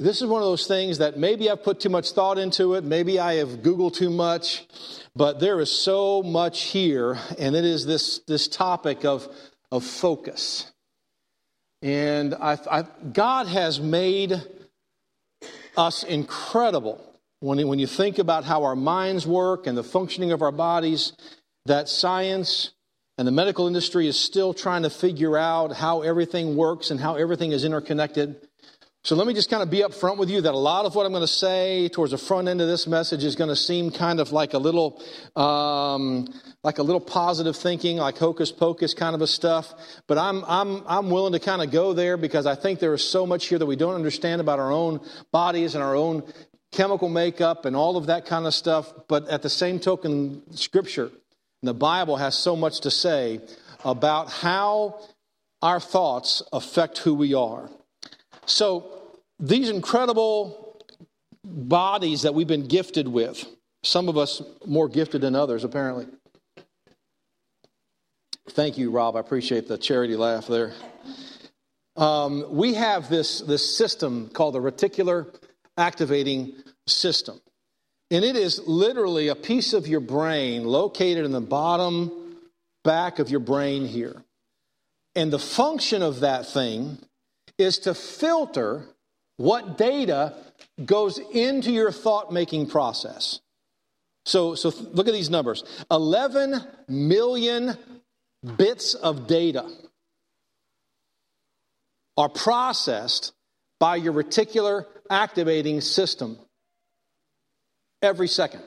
this is one of those things that maybe I've put too much thought into it, maybe I have Googled too much, but there is so much here, and it is this, this topic of, of focus. And I, I, God has made us incredible when, when you think about how our minds work and the functioning of our bodies, that science and the medical industry is still trying to figure out how everything works and how everything is interconnected. So let me just kind of be upfront with you that a lot of what I'm going to say towards the front end of this message is going to seem kind of like a little, um, like a little positive thinking, like hocus pocus kind of a stuff. But I'm, I'm, I'm willing to kind of go there because I think there is so much here that we don't understand about our own bodies and our own chemical makeup and all of that kind of stuff. But at the same token, Scripture, and the Bible has so much to say about how our thoughts affect who we are. So, these incredible bodies that we've been gifted with, some of us more gifted than others, apparently. Thank you, Rob. I appreciate the charity laugh there. Um, we have this, this system called the reticular activating system. And it is literally a piece of your brain located in the bottom back of your brain here. And the function of that thing is to filter what data goes into your thought making process. So, so look at these numbers 11 million bits of data are processed by your reticular activating system every second.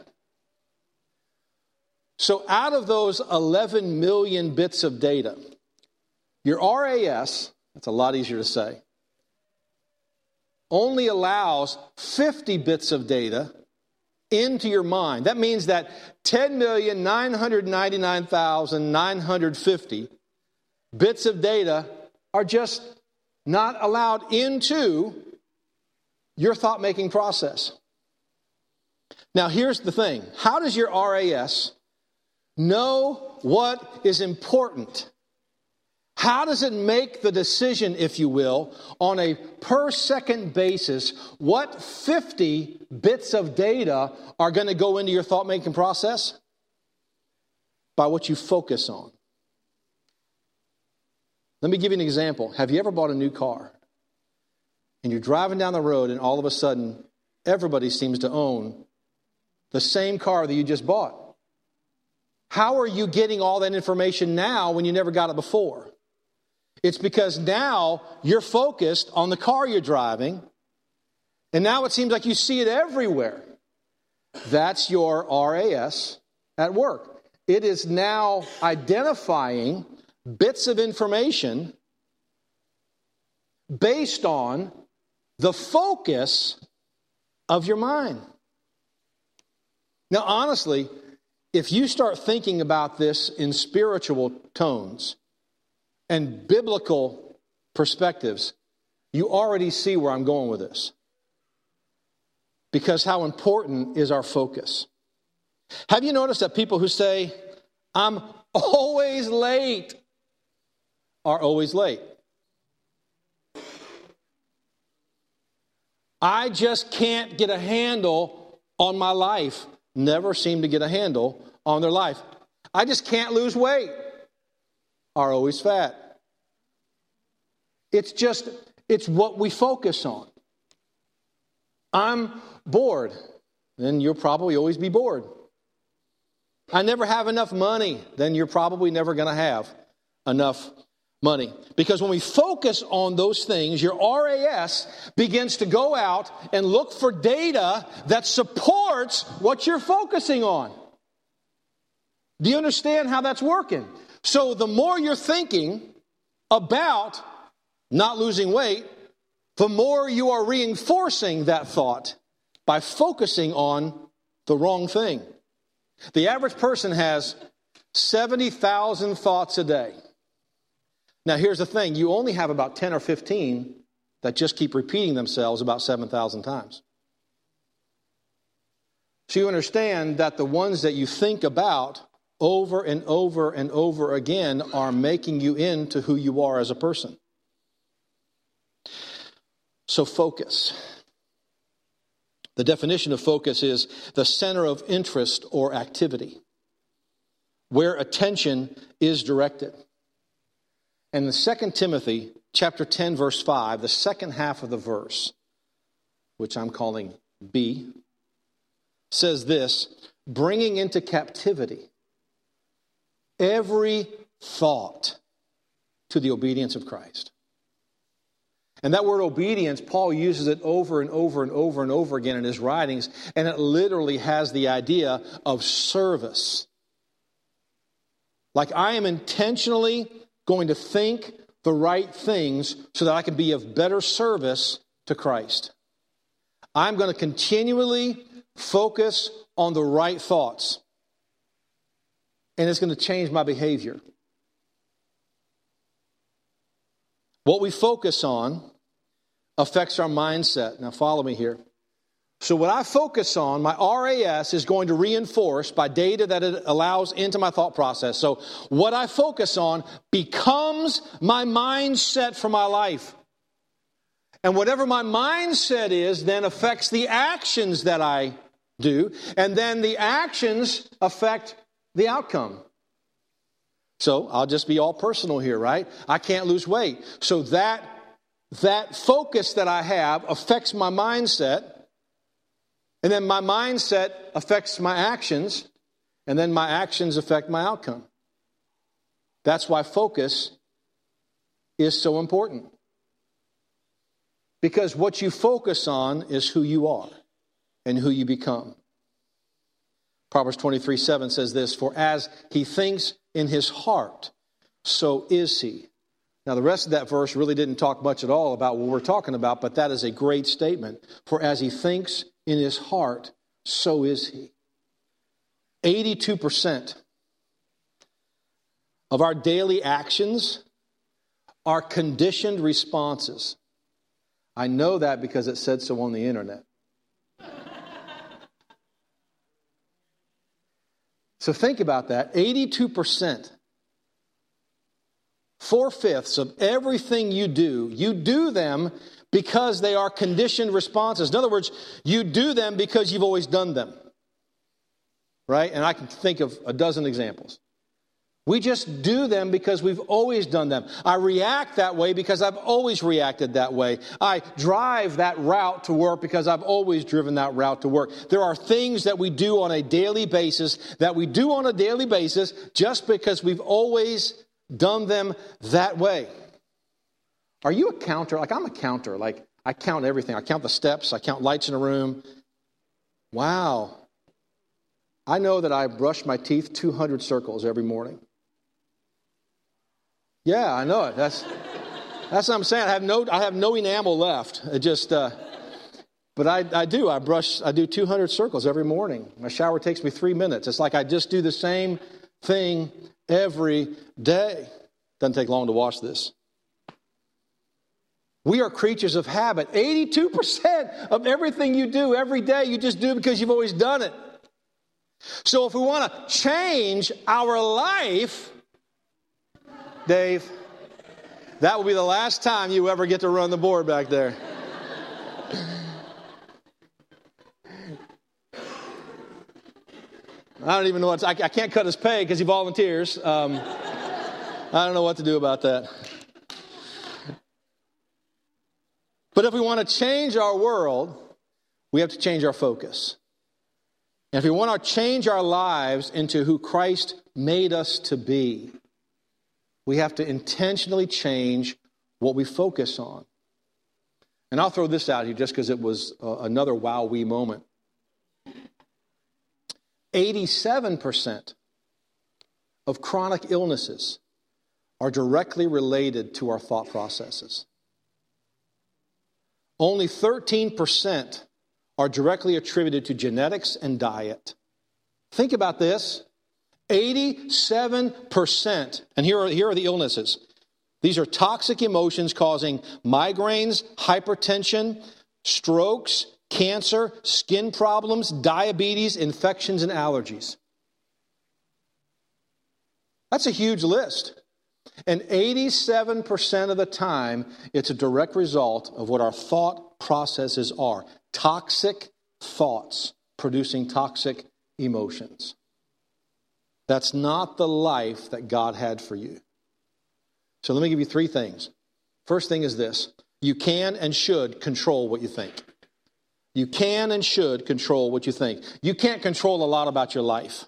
So, out of those 11 million bits of data, your RAS, that's a lot easier to say, only allows 50 bits of data into your mind. That means that 10,999,950 bits of data are just not allowed into your thought making process. Now, here's the thing how does your RAS know what is important how does it make the decision, if you will, on a per second basis, what 50 bits of data are going to go into your thought making process? By what you focus on. Let me give you an example. Have you ever bought a new car? And you're driving down the road, and all of a sudden, everybody seems to own the same car that you just bought. How are you getting all that information now when you never got it before? It's because now you're focused on the car you're driving, and now it seems like you see it everywhere. That's your RAS at work. It is now identifying bits of information based on the focus of your mind. Now, honestly, if you start thinking about this in spiritual tones, and biblical perspectives, you already see where I'm going with this. Because how important is our focus? Have you noticed that people who say, I'm always late, are always late? I just can't get a handle on my life. Never seem to get a handle on their life. I just can't lose weight are always fat. It's just, it's what we focus on. I'm bored, then you'll probably always be bored. I never have enough money, then you're probably never going to have enough money. Because when we focus on those things, your RAS begins to go out and look for data that supports what you're focusing on. Do you understand how that's working? So the more you're thinking about not losing weight, the more you are reinforcing that thought by focusing on the wrong thing. The average person has 70,000 thoughts a day. Now, here's the thing you only have about 10 or 15 that just keep repeating themselves about 7,000 times. So you understand that the ones that you think about over and over and over again are making you into who you are as a person. So focus. The definition of focus is the center of interest or activity, where attention is directed. And the 2 Timothy chapter 10 verse 5, the second half of the verse, which I'm calling B, says this, bringing into captivity every thought to the obedience of Christ. And that word obedience, Paul uses it over and over and over and over again in his writings, and it literally has the idea of service. Like I am intentionally going to think the right things so that I can be of better service to Christ. I'm going to continually focus on the right thoughts, and it's going to change my behavior. What we focus on affects our mindset. Now, follow me here. So, what I focus on, my RAS is going to reinforce by data that it allows into my thought process. So, what I focus on becomes my mindset for my life. And whatever my mindset is, then affects the actions that I do. And then the actions affect the outcome. So I'll just be all personal here, right? I can't lose weight. So that that focus that I have affects my mindset, and then my mindset affects my actions, and then my actions affect my outcome. That's why focus is so important. Because what you focus on is who you are and who you become. Proverbs 23 7 says this For as he thinks in his heart, so is he. Now, the rest of that verse really didn't talk much at all about what we're talking about, but that is a great statement. For as he thinks in his heart, so is he. 82% of our daily actions are conditioned responses. I know that because it said so on the internet. so think about that 82% Four fifths of everything you do, you do them because they are conditioned responses. In other words, you do them because you've always done them. Right? And I can think of a dozen examples. We just do them because we've always done them. I react that way because I've always reacted that way. I drive that route to work because I've always driven that route to work. There are things that we do on a daily basis that we do on a daily basis just because we've always done them that way. Are you a counter? Like, I'm a counter. Like, I count everything. I count the steps, I count lights in a room. Wow. I know that I brush my teeth 200 circles every morning. Yeah, I know it. That's, that's what I'm saying. I have no, I have no enamel left. It just, uh, but I, I do. I brush, I do 200 circles every morning. My shower takes me three minutes. It's like I just do the same thing every day. Doesn't take long to watch this. We are creatures of habit. 82% of everything you do every day, you just do because you've always done it. So if we want to change our life, Dave, that will be the last time you ever get to run the board back there. I don't even know what I, I can't cut his pay because he volunteers. Um, I don't know what to do about that. But if we want to change our world, we have to change our focus. And if we want to change our lives into who Christ made us to be, we have to intentionally change what we focus on. And I'll throw this out here just because it was uh, another wow we moment. 87% of chronic illnesses are directly related to our thought processes. Only 13% are directly attributed to genetics and diet. Think about this 87%. And here are, here are the illnesses. These are toxic emotions causing migraines, hypertension, strokes, cancer, skin problems, diabetes, infections, and allergies. That's a huge list. And 87% of the time, it's a direct result of what our thought processes are toxic thoughts producing toxic emotions. That's not the life that God had for you. So let me give you three things. First thing is this you can and should control what you think. You can and should control what you think. You can't control a lot about your life.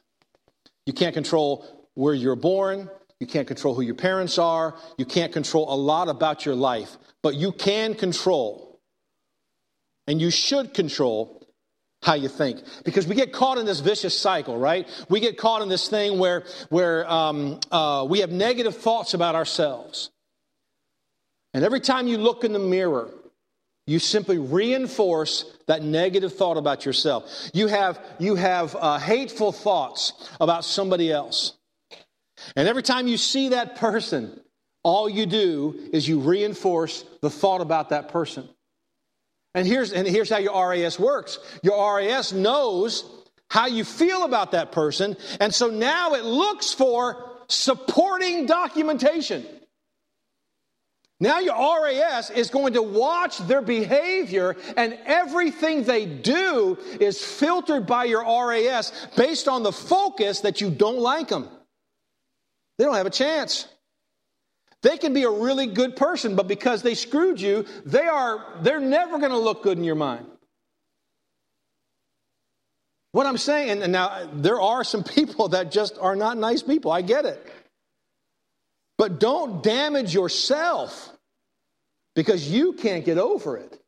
You can't control where you're born. You can't control who your parents are. You can't control a lot about your life. But you can control, and you should control how you think because we get caught in this vicious cycle right we get caught in this thing where where um, uh, we have negative thoughts about ourselves and every time you look in the mirror you simply reinforce that negative thought about yourself. You have you have uh, hateful thoughts about somebody else. And every time you see that person all you do is you reinforce the thought about that person. And here's, and here's how your RAS works. Your RAS knows how you feel about that person, and so now it looks for supporting documentation. Now your RAS is going to watch their behavior, and everything they do is filtered by your RAS based on the focus that you don't like them. They don't have a chance. They can be a really good person, but because they screwed you, they are they're never going to look good in your mind. What I'm saying, and now there are some people that just are not nice people. I get it. But don't damage yourself because you can't get over it.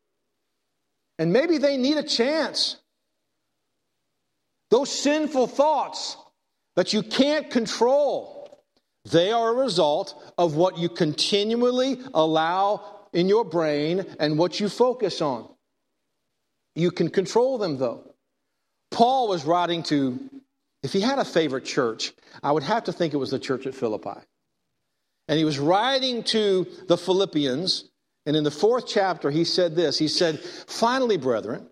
And maybe they need a chance. Those sinful thoughts that you can't control they are a result of what you continually allow in your brain and what you focus on. You can control them, though. Paul was writing to, if he had a favorite church, I would have to think it was the church at Philippi. And he was writing to the Philippians, and in the fourth chapter, he said this He said, Finally, brethren,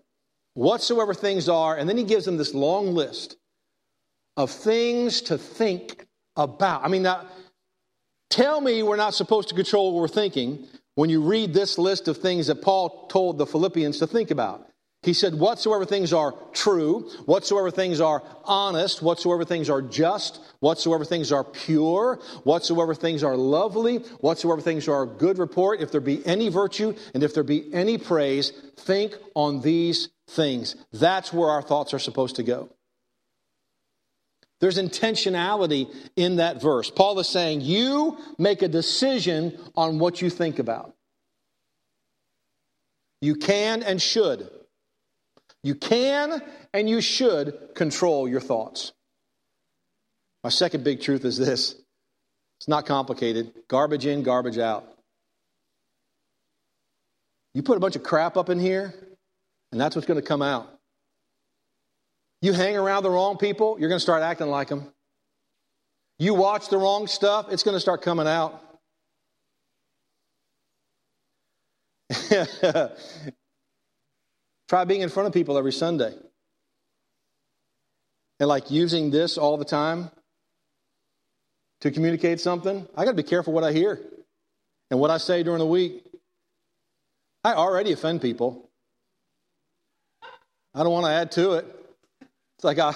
whatsoever things are, and then he gives them this long list of things to think about. I mean, now, tell me we're not supposed to control what we're thinking when you read this list of things that Paul told the Philippians to think about. He said, Whatsoever things are true, whatsoever things are honest, whatsoever things are just, whatsoever things are pure, whatsoever things are lovely, whatsoever things are good report, if there be any virtue and if there be any praise, think on these things. That's where our thoughts are supposed to go. There's intentionality in that verse. Paul is saying, You make a decision on what you think about. You can and should. You can and you should control your thoughts. My second big truth is this it's not complicated garbage in, garbage out. You put a bunch of crap up in here, and that's what's going to come out. You hang around the wrong people, you're going to start acting like them. You watch the wrong stuff, it's going to start coming out. Try being in front of people every Sunday. And like using this all the time to communicate something. I got to be careful what I hear and what I say during the week. I already offend people. I don't want to add to it. It's like I,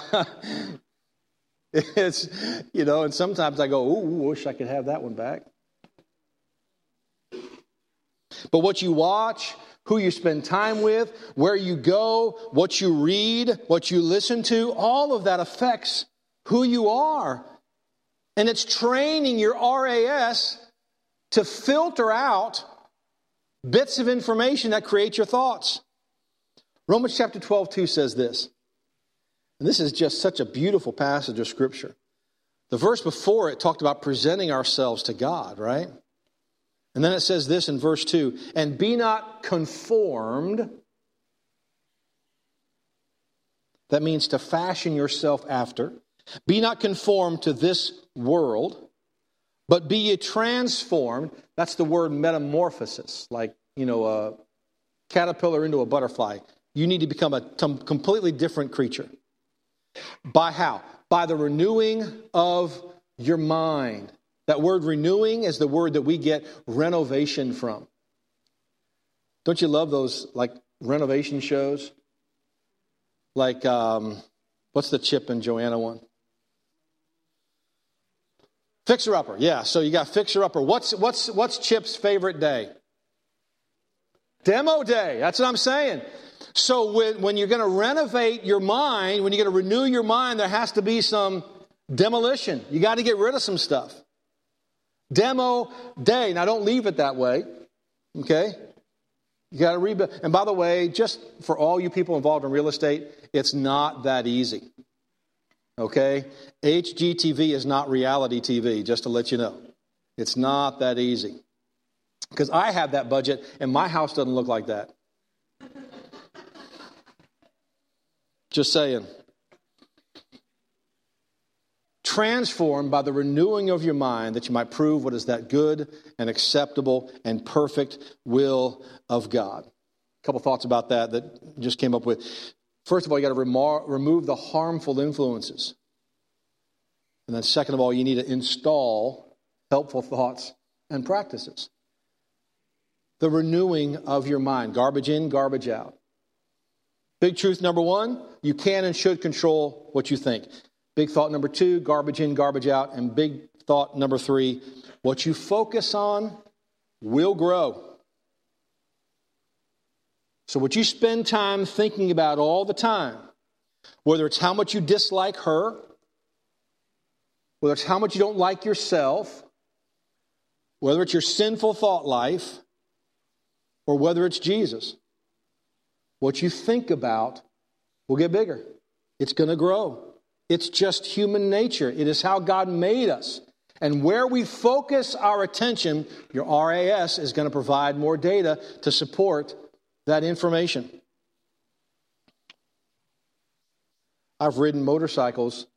it's you know, and sometimes I go, "Ooh, wish I could have that one back." But what you watch, who you spend time with, where you go, what you read, what you listen to, all of that affects who you are. And it's training your RAS to filter out bits of information that create your thoughts. Romans chapter 12, 2 says this and this is just such a beautiful passage of Scripture. The verse before it talked about presenting ourselves to God, right? And then it says this in verse 2 and be not conformed. That means to fashion yourself after. Be not conformed to this world, but be ye transformed. That's the word metamorphosis, like, you know, a caterpillar into a butterfly. You need to become a completely different creature. By how? By the renewing of your mind. That word renewing is the word that we get renovation from. Don't you love those like renovation shows? like um, what's the Chip and Joanna one? Fixer upper, yeah. So you got fixer upper. What's what's what's Chip's favorite day? Demo day. That's what I'm saying. So when, when you're going to renovate your mind, when you're going to renew your mind, there has to be some demolition. You got to get rid of some stuff. Demo day. Now don't leave it that way. Okay? You got to rebuild. And by the way, just for all you people involved in real estate, it's not that easy. Okay? HGTV is not reality TV, just to let you know. It's not that easy. Because I have that budget, and my house doesn't look like that. Just saying. Transformed by the renewing of your mind that you might prove what is that good and acceptable and perfect will of God. A couple thoughts about that that just came up with. First of all, you got to remar- remove the harmful influences. And then, second of all, you need to install helpful thoughts and practices. The renewing of your mind garbage in, garbage out. Big truth number one you can and should control what you think. Big thought number two garbage in, garbage out. And big thought number three what you focus on will grow. So, what you spend time thinking about all the time, whether it's how much you dislike her, whether it's how much you don't like yourself, whether it's your sinful thought life, or whether it's Jesus, what you think about will get bigger. It's going to grow. It's just human nature. It is how God made us. And where we focus our attention, your RAS is going to provide more data to support that information. I've ridden motorcycles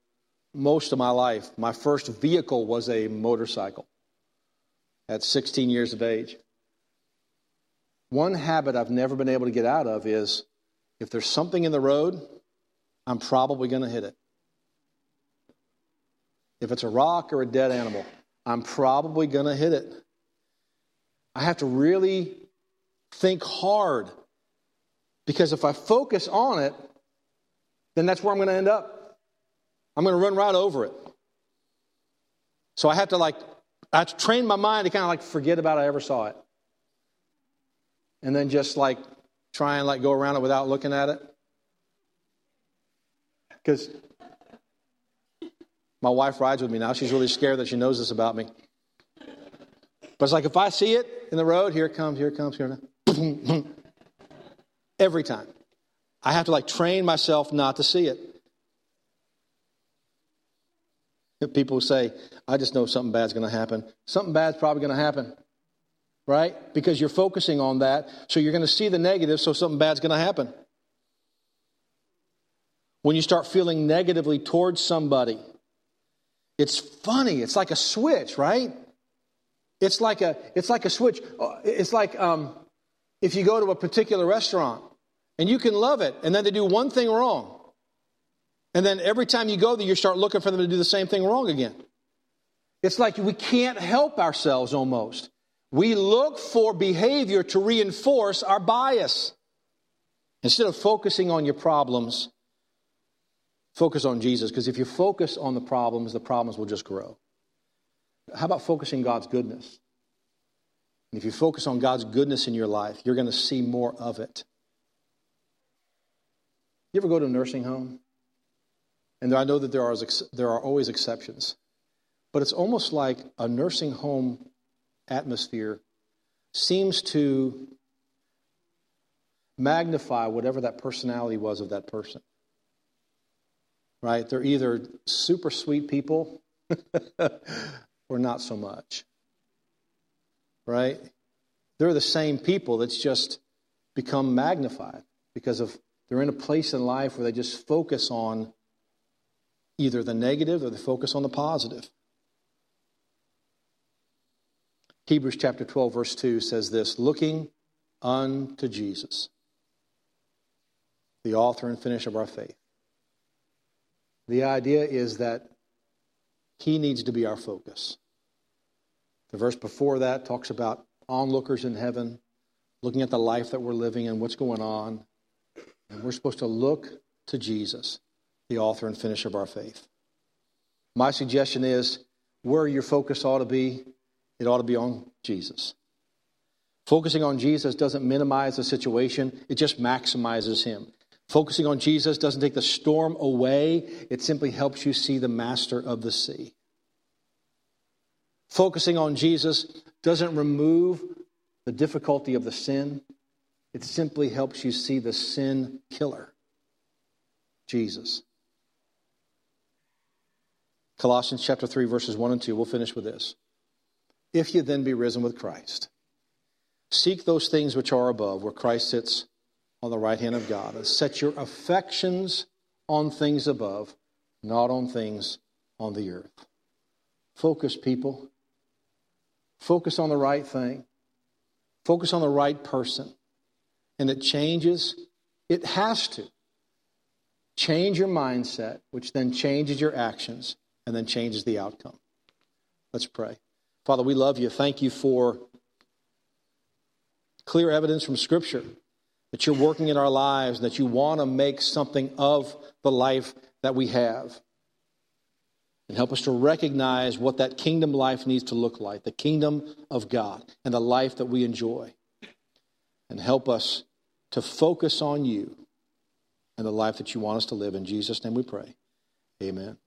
most of my life. My first vehicle was a motorcycle at 16 years of age. One habit I've never been able to get out of is if there's something in the road, I'm probably going to hit it. If it's a rock or a dead animal, I'm probably going to hit it. I have to really think hard because if I focus on it, then that's where I'm going to end up. I'm going to run right over it. So I have to like, I train my mind to kind of like forget about I ever saw it and then just like try and like go around it without looking at it? Because my wife rides with me now. She's really scared that she knows this about me. But it's like if I see it in the road, here it comes, here it comes, here it comes. Every time. I have to like train myself not to see it. If People say, I just know something bad's going to happen. Something bad's probably going to happen right? Because you're focusing on that. So you're going to see the negative, so something bad's going to happen. When you start feeling negatively towards somebody, it's funny. It's like a switch, right? It's like a it's like a switch. Uh, it's like um, if you go to a particular restaurant and you can love it, and then they do one thing wrong, and then every time you go there, you start looking for them to do the same thing wrong again. It's like we can't help ourselves almost. We look for behavior to reinforce our bias. Instead of focusing on your problems, focus on Jesus. Because if you focus on the problems, the problems will just grow. How about focusing God's goodness? And if you focus on God's goodness in your life, you're going to see more of it. You ever go to a nursing home? And I know that there are, there are always exceptions, but it's almost like a nursing home atmosphere seems to magnify whatever that personality was of that person. Right? They're either super sweet people or not so much. Right? They're the same people that's just become magnified because of they're in a place in life where they just focus on either the negative or they focus on the positive. Hebrews chapter 12, verse 2 says this looking unto Jesus, the author and finisher of our faith. The idea is that he needs to be our focus. The verse before that talks about onlookers in heaven, looking at the life that we're living and what's going on. And we're supposed to look to Jesus, the author and finisher of our faith. My suggestion is where your focus ought to be, it ought to be on Jesus. Focusing on Jesus doesn't minimize the situation, it just maximizes Him. Focusing on Jesus doesn't take the storm away, it simply helps you see the master of the sea. Focusing on Jesus doesn't remove the difficulty of the sin, it simply helps you see the sin killer, Jesus. Colossians chapter 3, verses 1 and 2. We'll finish with this. If you then be risen with Christ, seek those things which are above, where Christ sits on the right hand of God, set your affections on things above, not on things on the earth. Focus, people. Focus on the right thing. Focus on the right person. And it changes, it has to change your mindset, which then changes your actions and then changes the outcome. Let's pray. Father, we love you. Thank you for clear evidence from Scripture that you're working in our lives, and that you want to make something of the life that we have. And help us to recognize what that kingdom life needs to look like the kingdom of God and the life that we enjoy. And help us to focus on you and the life that you want us to live. In Jesus' name we pray. Amen.